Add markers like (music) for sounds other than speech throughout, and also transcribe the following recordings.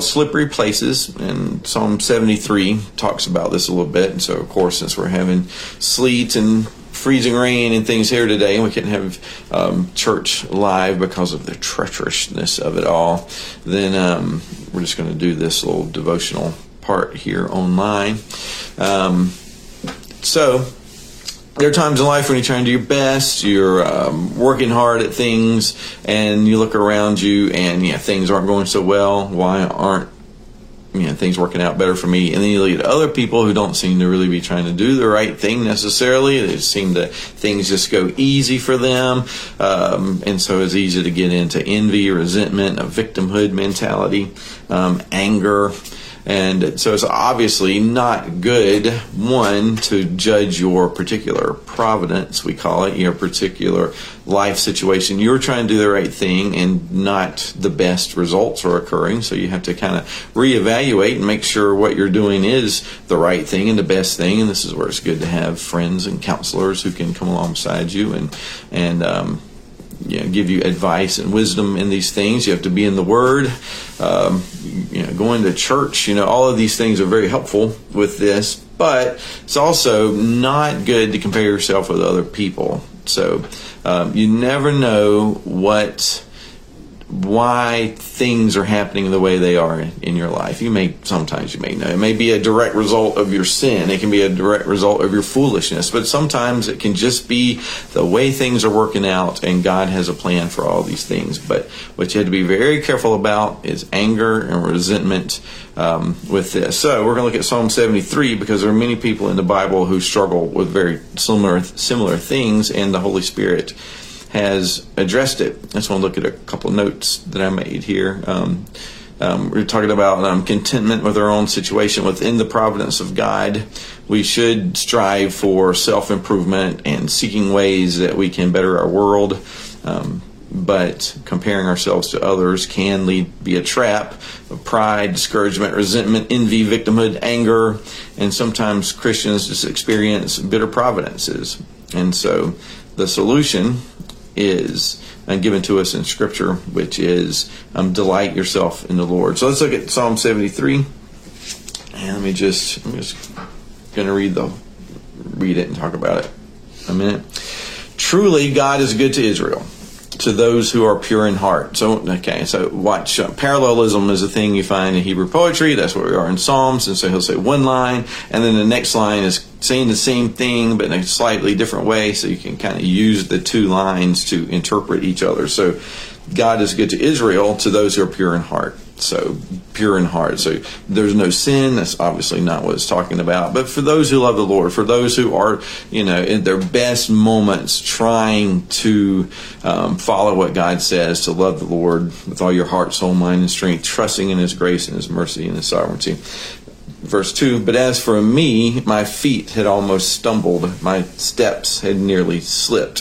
slippery places and psalm 73 talks about this a little bit. And so of course since we're having sleet and freezing rain and things here today and we couldn't have um, church live because of the treacherousness of it all then um, we're just going to do this little devotional part here online. Um, so there are times in life when you're trying to do your best, you're um, working hard at things, and you look around you, and yeah, things aren't going so well. Why aren't you know things working out better for me? And then you look at other people who don't seem to really be trying to do the right thing necessarily. They seem to things just go easy for them, um, and so it's easy to get into envy, resentment, a victimhood mentality, um, anger. And so it's obviously not good, one, to judge your particular providence, we call it, your particular life situation. You're trying to do the right thing and not the best results are occurring. So you have to kind of reevaluate and make sure what you're doing is the right thing and the best thing. And this is where it's good to have friends and counselors who can come alongside you and, and, um, you know, give you advice and wisdom in these things. You have to be in the Word. Um, you know, going to church. You know, all of these things are very helpful with this, but it's also not good to compare yourself with other people. So um, you never know what why things are happening the way they are in your life. You may sometimes you may know it may be a direct result of your sin. It can be a direct result of your foolishness, but sometimes it can just be the way things are working out, and God has a plan for all these things. But what you have to be very careful about is anger and resentment um, with this. So we're going to look at Psalm 73 because there are many people in the Bible who struggle with very similar similar things, and the Holy Spirit has addressed it. I just want to look at a couple notes that I made here. Um, um, we're talking about um, contentment with our own situation within the providence of God. We should strive for self improvement and seeking ways that we can better our world. Um, but comparing ourselves to others can lead be a trap of pride, discouragement, resentment, envy, victimhood, anger, and sometimes Christians just experience bitter providences. And so the solution is uh, given to us in Scripture, which is um, delight yourself in the Lord. So let's look at Psalm 73. And let me just, I'm just going to read the read it and talk about it a minute. Truly, God is good to Israel to those who are pure in heart. So, okay, so watch. Uh, parallelism is a thing you find in Hebrew poetry. That's what we are in Psalms. And so he'll say one line, and then the next line is saying the same thing, but in a slightly different way. So you can kind of use the two lines to interpret each other. So God is good to Israel, to those who are pure in heart. So pure in heart. So there's no sin. That's obviously not what it's talking about. But for those who love the Lord, for those who are, you know, in their best moments trying to um, follow what God says, to love the Lord with all your heart, soul, mind, and strength, trusting in His grace and His mercy and His sovereignty verse 2 But as for me, my feet had almost stumbled, my steps had nearly slipped.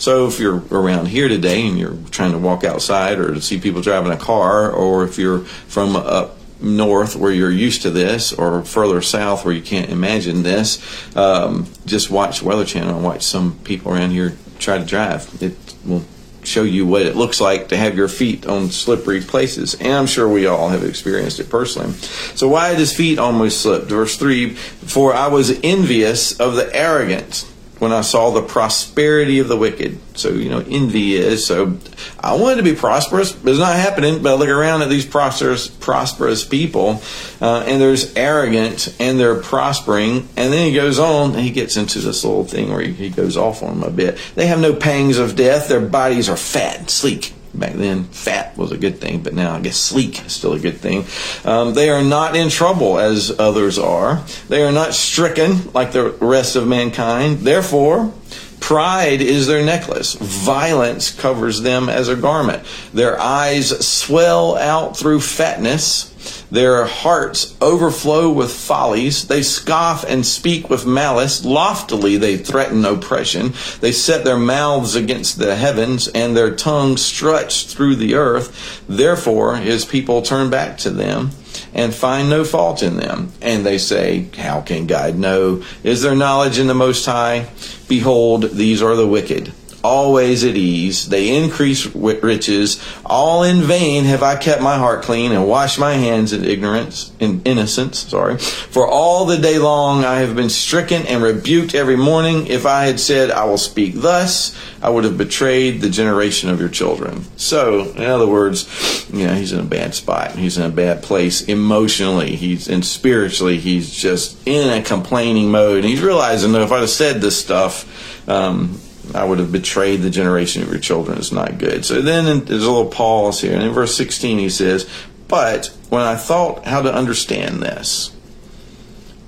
So if you're around here today and you're trying to walk outside or to see people driving a car, or if you're from up north where you're used to this, or further south where you can't imagine this, um, just watch Weather Channel and watch some people around here try to drive. It will show you what it looks like to have your feet on slippery places. And I'm sure we all have experienced it personally. So why did his feet almost slip? Verse 3 For I was envious of the arrogant when I saw the prosperity of the wicked. So, you know, envy is. So I wanted to be prosperous, but it's not happening. But I look around at these prosperous, prosperous people, uh, and there's arrogant, and they're prospering. And then he goes on, and he gets into this little thing where he, he goes off on them a bit. They have no pangs of death. Their bodies are fat and sleek. Back then, fat was a good thing, but now I guess sleek is still a good thing. Um, they are not in trouble as others are. They are not stricken like the rest of mankind. Therefore, Pride is their necklace. Violence covers them as a garment. Their eyes swell out through fatness. Their hearts overflow with follies. They scoff and speak with malice. Loftily they threaten oppression. They set their mouths against the heavens and their tongues stretch through the earth. Therefore his people turn back to them and find no fault in them. And they say, How can God know? Is there knowledge in the Most High? Behold, these are the wicked. Always at ease. They increase riches. All in vain have I kept my heart clean and washed my hands in ignorance, in innocence, sorry. For all the day long I have been stricken and rebuked every morning. If I had said, I will speak thus, I would have betrayed the generation of your children. So, in other words, you know, he's in a bad spot. He's in a bad place emotionally. He's and spiritually. He's just in a complaining mode. And he's realizing that if I'd have said this stuff, um, I would have betrayed the generation of your children. It's not good. So then there's a little pause here. And in verse 16, he says, But when I thought how to understand this,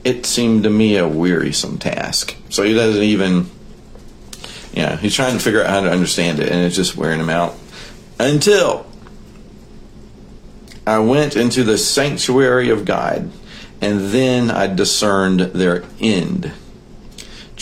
it seemed to me a wearisome task. So he doesn't even, you know, he's trying to figure out how to understand it, and it's just wearing him out. Until I went into the sanctuary of God, and then I discerned their end.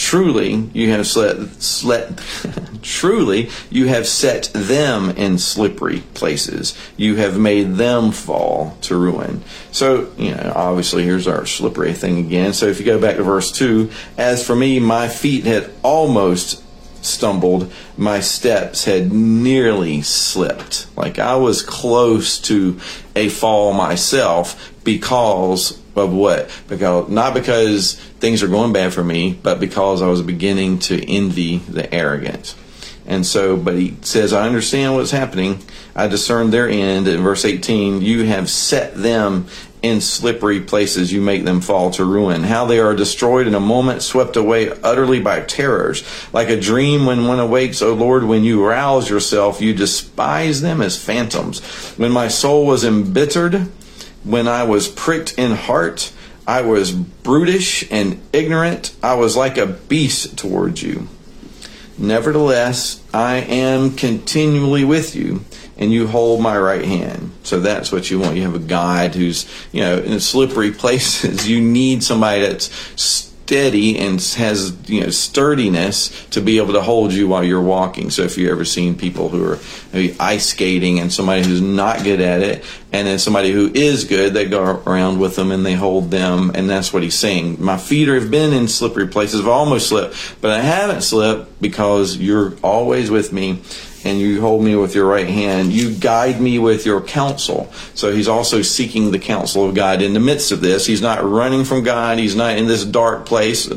Truly, you have slet, (laughs) truly you have set them in slippery places. You have made them fall to ruin. So, you know, obviously here's our slippery thing again. So if you go back to verse 2, as for me, my feet had almost stumbled, my steps had nearly slipped. Like I was close to a fall myself because of what? Because not because things are going bad for me, but because I was beginning to envy the arrogant. And so, but he says, I understand what's happening. I discern their end. In verse 18, you have set them in slippery places. You make them fall to ruin. How they are destroyed in a moment, swept away utterly by terrors. Like a dream when one awakes, O Lord, when you rouse yourself, you despise them as phantoms. When my soul was embittered, when I was pricked in heart, I was brutish and ignorant. I was like a beast towards you. Nevertheless, I am continually with you, and you hold my right hand. So that's what you want. You have a guide who's, you know, in slippery (laughs) places. You need somebody that's steady and has you know sturdiness to be able to hold you while you're walking. So if you've ever seen people who are ice skating and somebody who's not good at it, and then somebody who is good, they go around with them and they hold them, and that's what he's saying. My feet have been in slippery places. I've almost slipped, but I haven't slipped because you're always with me and you hold me with your right hand. You guide me with your counsel. So he's also seeking the counsel of God in the midst of this. He's not running from God. He's not in this dark place.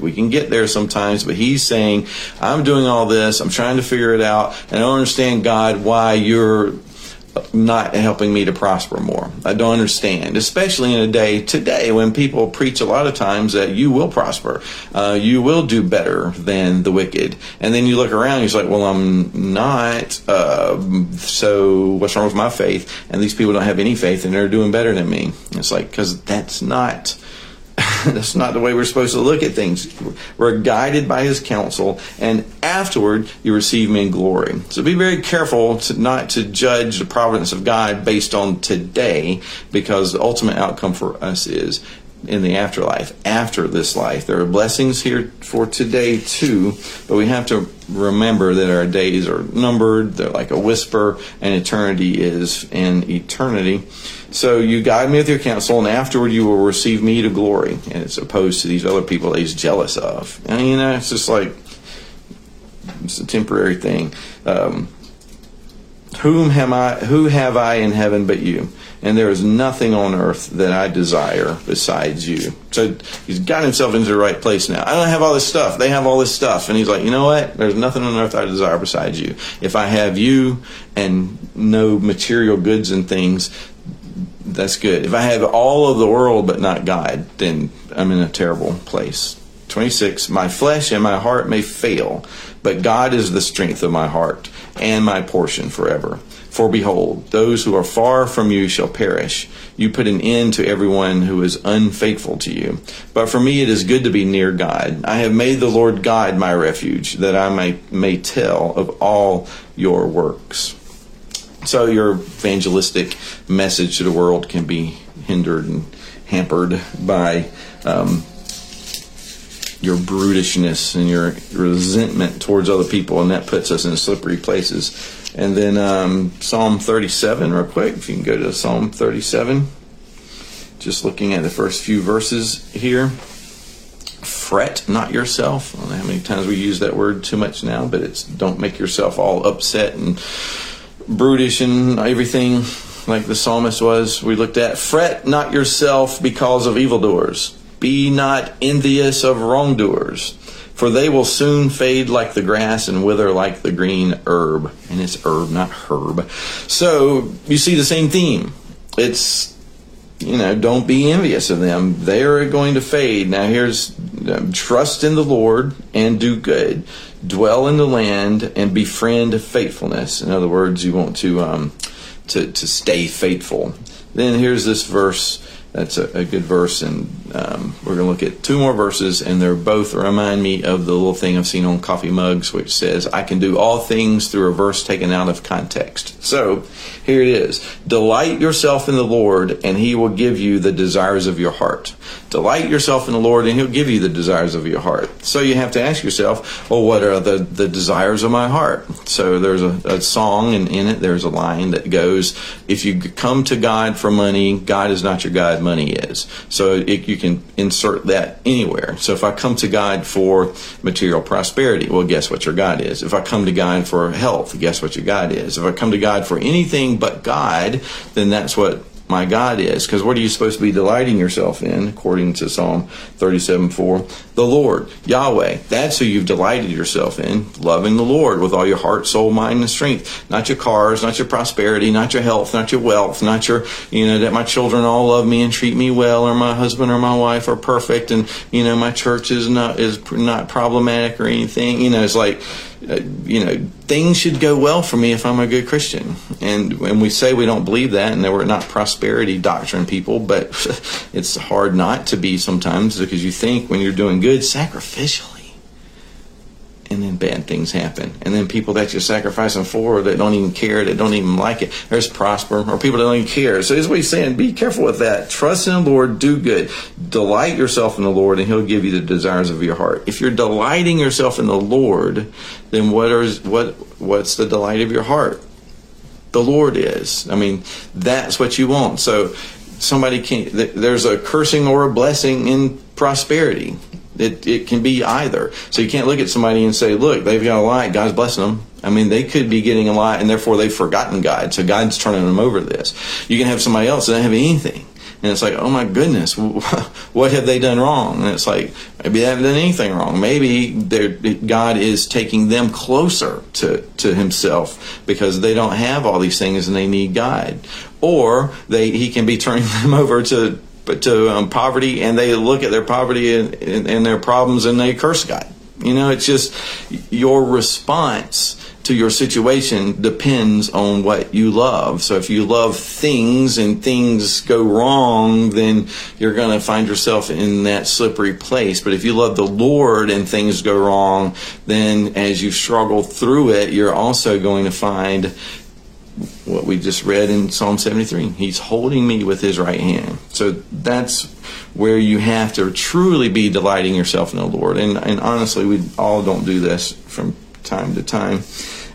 We can get there sometimes, but he's saying, I'm doing all this. I'm trying to figure it out. And I don't understand, God, why you're not helping me to prosper more. I don't understand, especially in a day today when people preach a lot of times that you will prosper, uh, you will do better than the wicked, and then you look around, you're like, well, I'm not. Uh, so what's wrong with my faith? And these people don't have any faith, and they're doing better than me. It's like because that's not (laughs) That's not the way we're supposed to look at things. We're guided by his counsel, and afterward you receive me in glory. So be very careful to not to judge the providence of God based on today, because the ultimate outcome for us is in the afterlife, after this life. There are blessings here for today too, but we have to remember that our days are numbered, they're like a whisper, and eternity is in eternity. So you guide me with your counsel, and afterward you will receive me to glory. And it's opposed to these other people that he's jealous of. And you know, it's just like it's a temporary thing. Um, whom have I? Who have I in heaven but you? And there is nothing on earth that I desire besides you. So he's got himself into the right place now. I don't have all this stuff. They have all this stuff. And he's like, you know what? There's nothing on earth I desire besides you. If I have you and no material goods and things, that's good. If I have all of the world but not God, then I'm in a terrible place. 26 My flesh and my heart may fail, but God is the strength of my heart and my portion forever. For behold, those who are far from you shall perish. You put an end to everyone who is unfaithful to you. But for me it is good to be near God. I have made the Lord God my refuge, that I may, may tell of all your works. So your evangelistic message to the world can be hindered and hampered by um, your brutishness and your resentment towards other people, and that puts us in slippery places. And then um, Psalm 37, real quick, if you can go to Psalm 37. Just looking at the first few verses here. fret not yourself. I don't know how many times we use that word too much now, but it's don't make yourself all upset and brutish and everything like the psalmist was. We looked at fret not yourself because of evildoers. Be not envious of wrongdoers, for they will soon fade like the grass and wither like the green herb. And it's herb, not herb. So you see the same theme. It's you know, don't be envious of them. They are going to fade. Now, here's um, trust in the Lord and do good. Dwell in the land and befriend faithfulness. In other words, you want to um, to to stay faithful. Then here's this verse. That's a, a good verse, and um, we're going to look at two more verses, and they're both remind me of the little thing I've seen on coffee mugs, which says, "I can do all things through a verse taken out of context." So here it is: Delight yourself in the Lord, and He will give you the desires of your heart. Delight yourself in the Lord, and He'll give you the desires of your heart. So you have to ask yourself, well, what are the, the desires of my heart? So there's a, a song, and in it there's a line that goes, if you come to God for money, God is not your God, money is. So it, you can insert that anywhere. So if I come to God for material prosperity, well, guess what your God is? If I come to God for health, guess what your God is? If I come to God for anything but God, then that's what my God is. Because what are you supposed to be delighting yourself in, according to Psalm 37 4? The Lord, Yahweh. That's who you've delighted yourself in, loving the Lord with all your heart, soul, mind, and strength. Not your cars, not your prosperity, not your health, not your wealth, not your, you know, that my children all love me and treat me well, or my husband or my wife are perfect, and, you know, my church is not, is not problematic or anything. You know, it's like, Uh, you know, things should go well for me if I'm a good Christian. And when we say we don't believe that, and that we're not prosperity doctrine people, but (laughs) it's hard not to be sometimes because you think when you're doing good sacrificially, and then bad things happen. And then people that you're sacrificing for that don't even care, that don't even like it, there's prosper, or people that don't even care. So he's what he's saying, be careful with that. Trust in the Lord, do good. Delight yourself in the Lord, and he'll give you the desires of your heart. If you're delighting yourself in the Lord, then what is what what's the delight of your heart? The Lord is. I mean, that's what you want. So somebody can there's a cursing or a blessing in prosperity it, it can be either. So you can't look at somebody and say, look, they've got a lot, God's blessing them. I mean, they could be getting a lot and therefore they've forgotten God. So God's turning them over to this. You can have somebody else that doesn't have anything. And it's like, oh my goodness, (laughs) what have they done wrong? And it's like, maybe they haven't done anything wrong. Maybe God is taking them closer to, to Himself because they don't have all these things and they need God. Or they, He can be turning (laughs) them over to but to um, poverty, and they look at their poverty and, and, and their problems and they curse God. You know, it's just your response to your situation depends on what you love. So if you love things and things go wrong, then you're going to find yourself in that slippery place. But if you love the Lord and things go wrong, then as you struggle through it, you're also going to find what we just read in Psalm 73. He's holding me with his right hand. So that's where you have to truly be delighting yourself in the Lord. And, and honestly, we all don't do this from time to time.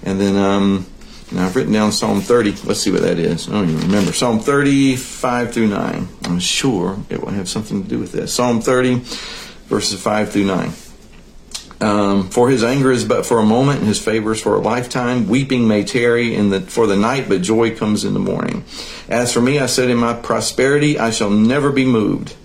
And then, um, now I've written down Psalm 30. Let's see what that is. I don't even remember. Psalm 35 through 9. I'm sure it will have something to do with this. Psalm 30, verses 5 through 9. Um, for his anger is but for a moment, and his favor is for a lifetime. Weeping may tarry in the for the night, but joy comes in the morning. As for me, I said in my prosperity, I shall never be moved.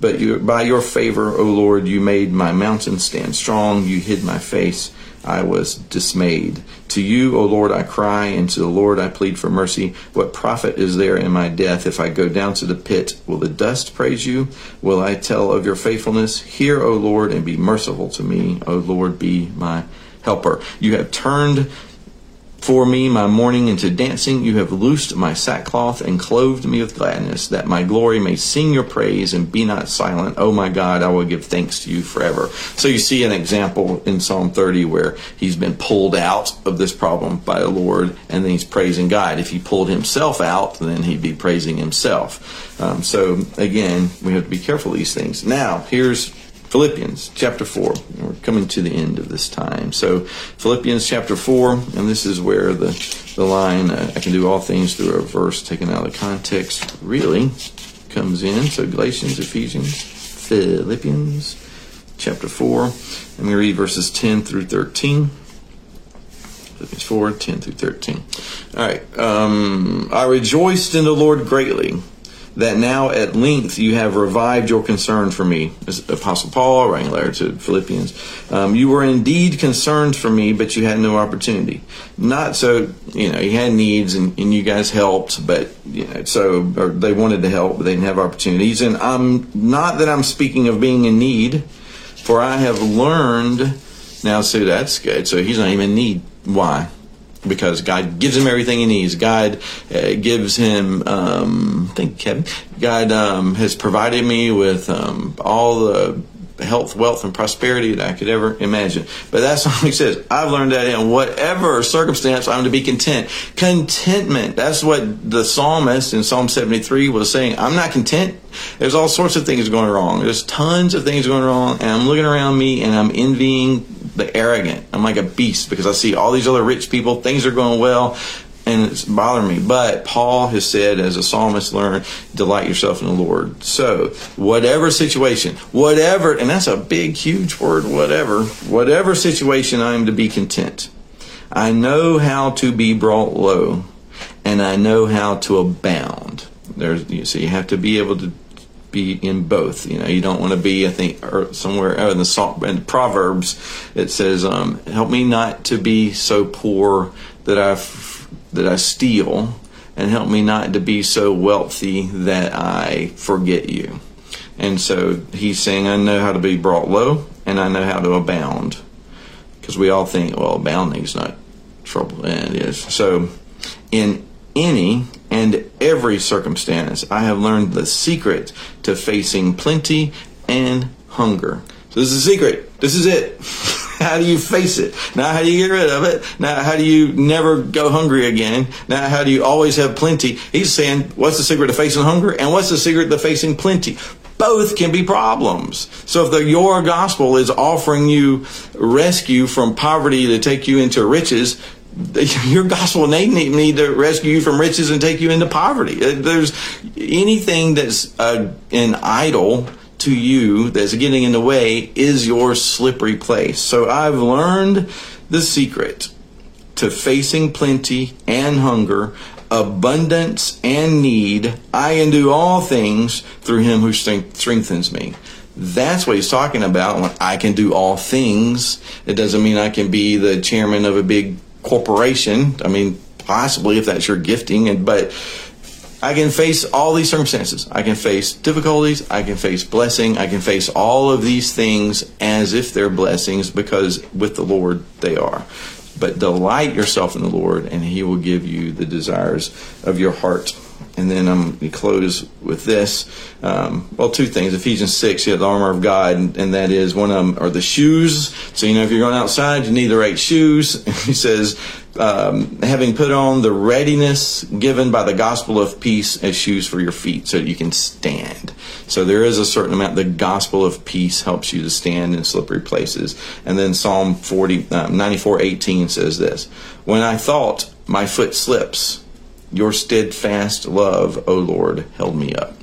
But you, by your favor, O Lord, you made my mountain stand strong. You hid my face I was dismayed. To you, O Lord, I cry, and to the Lord I plead for mercy. What profit is there in my death if I go down to the pit? Will the dust praise you? Will I tell of your faithfulness? Hear, O Lord, and be merciful to me. O Lord, be my helper. You have turned for me my mourning into dancing. You have loosed my sackcloth and clothed me with gladness, that my glory may sing your praise and be not silent. Oh my God, I will give thanks to you forever. So you see an example in Psalm 30 where he's been pulled out of this problem by the Lord and then he's praising God. If he pulled himself out, then he'd be praising himself. Um, so again, we have to be careful of these things. Now, here's Philippians chapter 4. We're coming to the end of this time. So, Philippians chapter 4, and this is where the, the line, uh, I can do all things through a verse taken out of context, really comes in. So, Galatians, Ephesians, Philippians chapter 4. Let me read verses 10 through 13. Philippians 4, 10 through 13. All right. Um, I rejoiced in the Lord greatly that now at length you have revived your concern for me. As Apostle Paul writing a letter to Philippians. Um, you were indeed concerned for me, but you had no opportunity. Not so, you know, you had needs and, and you guys helped, but, you know, so, they wanted to help, but they didn't have opportunities. And I'm not that I'm speaking of being in need, for I have learned. Now, so that's good. So he's not even in need. Why? Because God gives him everything he needs. God uh, gives him, um, thank you, Kevin. God um, has provided me with um, all the health, wealth, and prosperity that I could ever imagine. But that's (laughs) what he says. I've learned that in whatever circumstance, I'm to be content. Contentment. That's what the psalmist in Psalm 73 was saying. I'm not content. There's all sorts of things going wrong. There's tons of things going wrong, and I'm looking around me and I'm envying the arrogant. I'm like a beast because I see all these other rich people, things are going well, and it's bothering me. But Paul has said, as a psalmist learned, delight yourself in the Lord. So, whatever situation, whatever, and that's a big, huge word, whatever, whatever situation, I am to be content. I know how to be brought low, and I know how to abound. There's, you so you have to be able to be in both. You know, you don't want to be, I think, or somewhere in the salt in Proverbs, it says, um, "Help me not to be so poor that I that I steal, and help me not to be so wealthy that I forget you." And so he's saying, "I know how to be brought low, and I know how to abound," because we all think, well, abounding is not trouble, and it is. So, in any and every circumstance, I have learned the secret to facing plenty and hunger. So this is the secret. This is it. (laughs) how do you face it? Now, how do you get rid of it? Now, how do you never go hungry again? Now, how do you always have plenty? He's saying, what's the secret to facing hunger? And what's the secret to facing plenty? Both can be problems. So if the your gospel is offering you rescue from poverty to take you into riches, (laughs) your gospel need to rescue you from riches and take you into poverty. Uh, there's anything that's uh, an idol to you that's getting in the way is your slippery place. So I've learned the secret to facing plenty and hunger, abundance and need. I can do all things through him who strengthens me. That's what he's talking about I can do all things. It doesn't mean I can be the chairman of a big corporation. I mean, possibly if that's your gifting, and but I can face all these circumstances. I can face difficulties. I can face blessing. I can face all of these things as if they're blessings because with the Lord they are. But delight yourself in the Lord, and He will give you the desires of your heart. And then I'm going to close with this. Um, well, two things. Ephesians 6, you have the armor of God, and, and, that is one of them are the shoes. So, you know, if you're going outside, you need the right shoes. (laughs) he says, um, having put on the readiness given by the gospel of peace as shoes for your feet so you can stand. So there is a certain amount. The gospel of peace helps you to stand in slippery places. And then Psalm 40, uh, 94, 18 says this, When I thought my foot slips, your steadfast love, O Lord, held me up.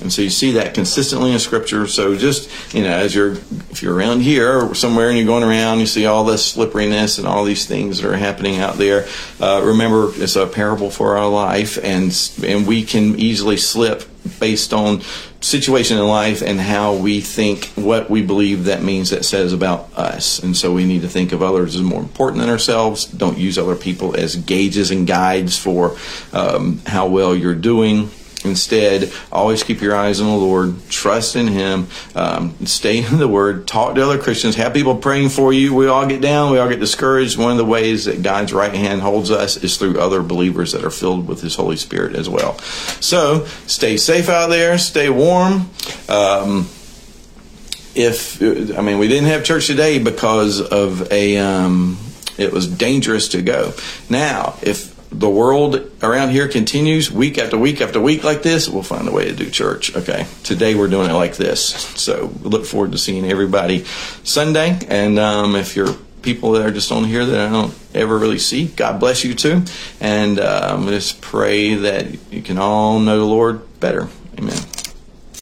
And so you see that consistently in Scripture. So just you know, as you're if you're around here or somewhere and you're going around, you see all this slipperiness and all these things that are happening out there. Uh, remember, it's a parable for our life, and and we can easily slip based on situation in life and how we think what we believe that means that says about us. And so we need to think of others as more important than ourselves. Don't use other people as gauges and guides for um, how well you're doing Instead, always keep your eyes on the Lord, trust in Him, um, stay in the Word, talk to other Christians, have people praying for you. We all get down, we all get discouraged. One of the ways that God's right hand holds us is through other believers that are filled with His Holy Spirit as well. So, stay safe out there, stay warm. Um, if I mean, we didn't have church today because of a. Um, it was dangerous to go. Now, if the world around here continues week after week after week like this, we'll find a way to do church. Okay. Today we're doing it like this. So look forward to seeing everybody Sunday. And um, if you're people that are just on here that I don't ever really see, God bless you too. And um, just pray that you can all know the Lord better. Amen.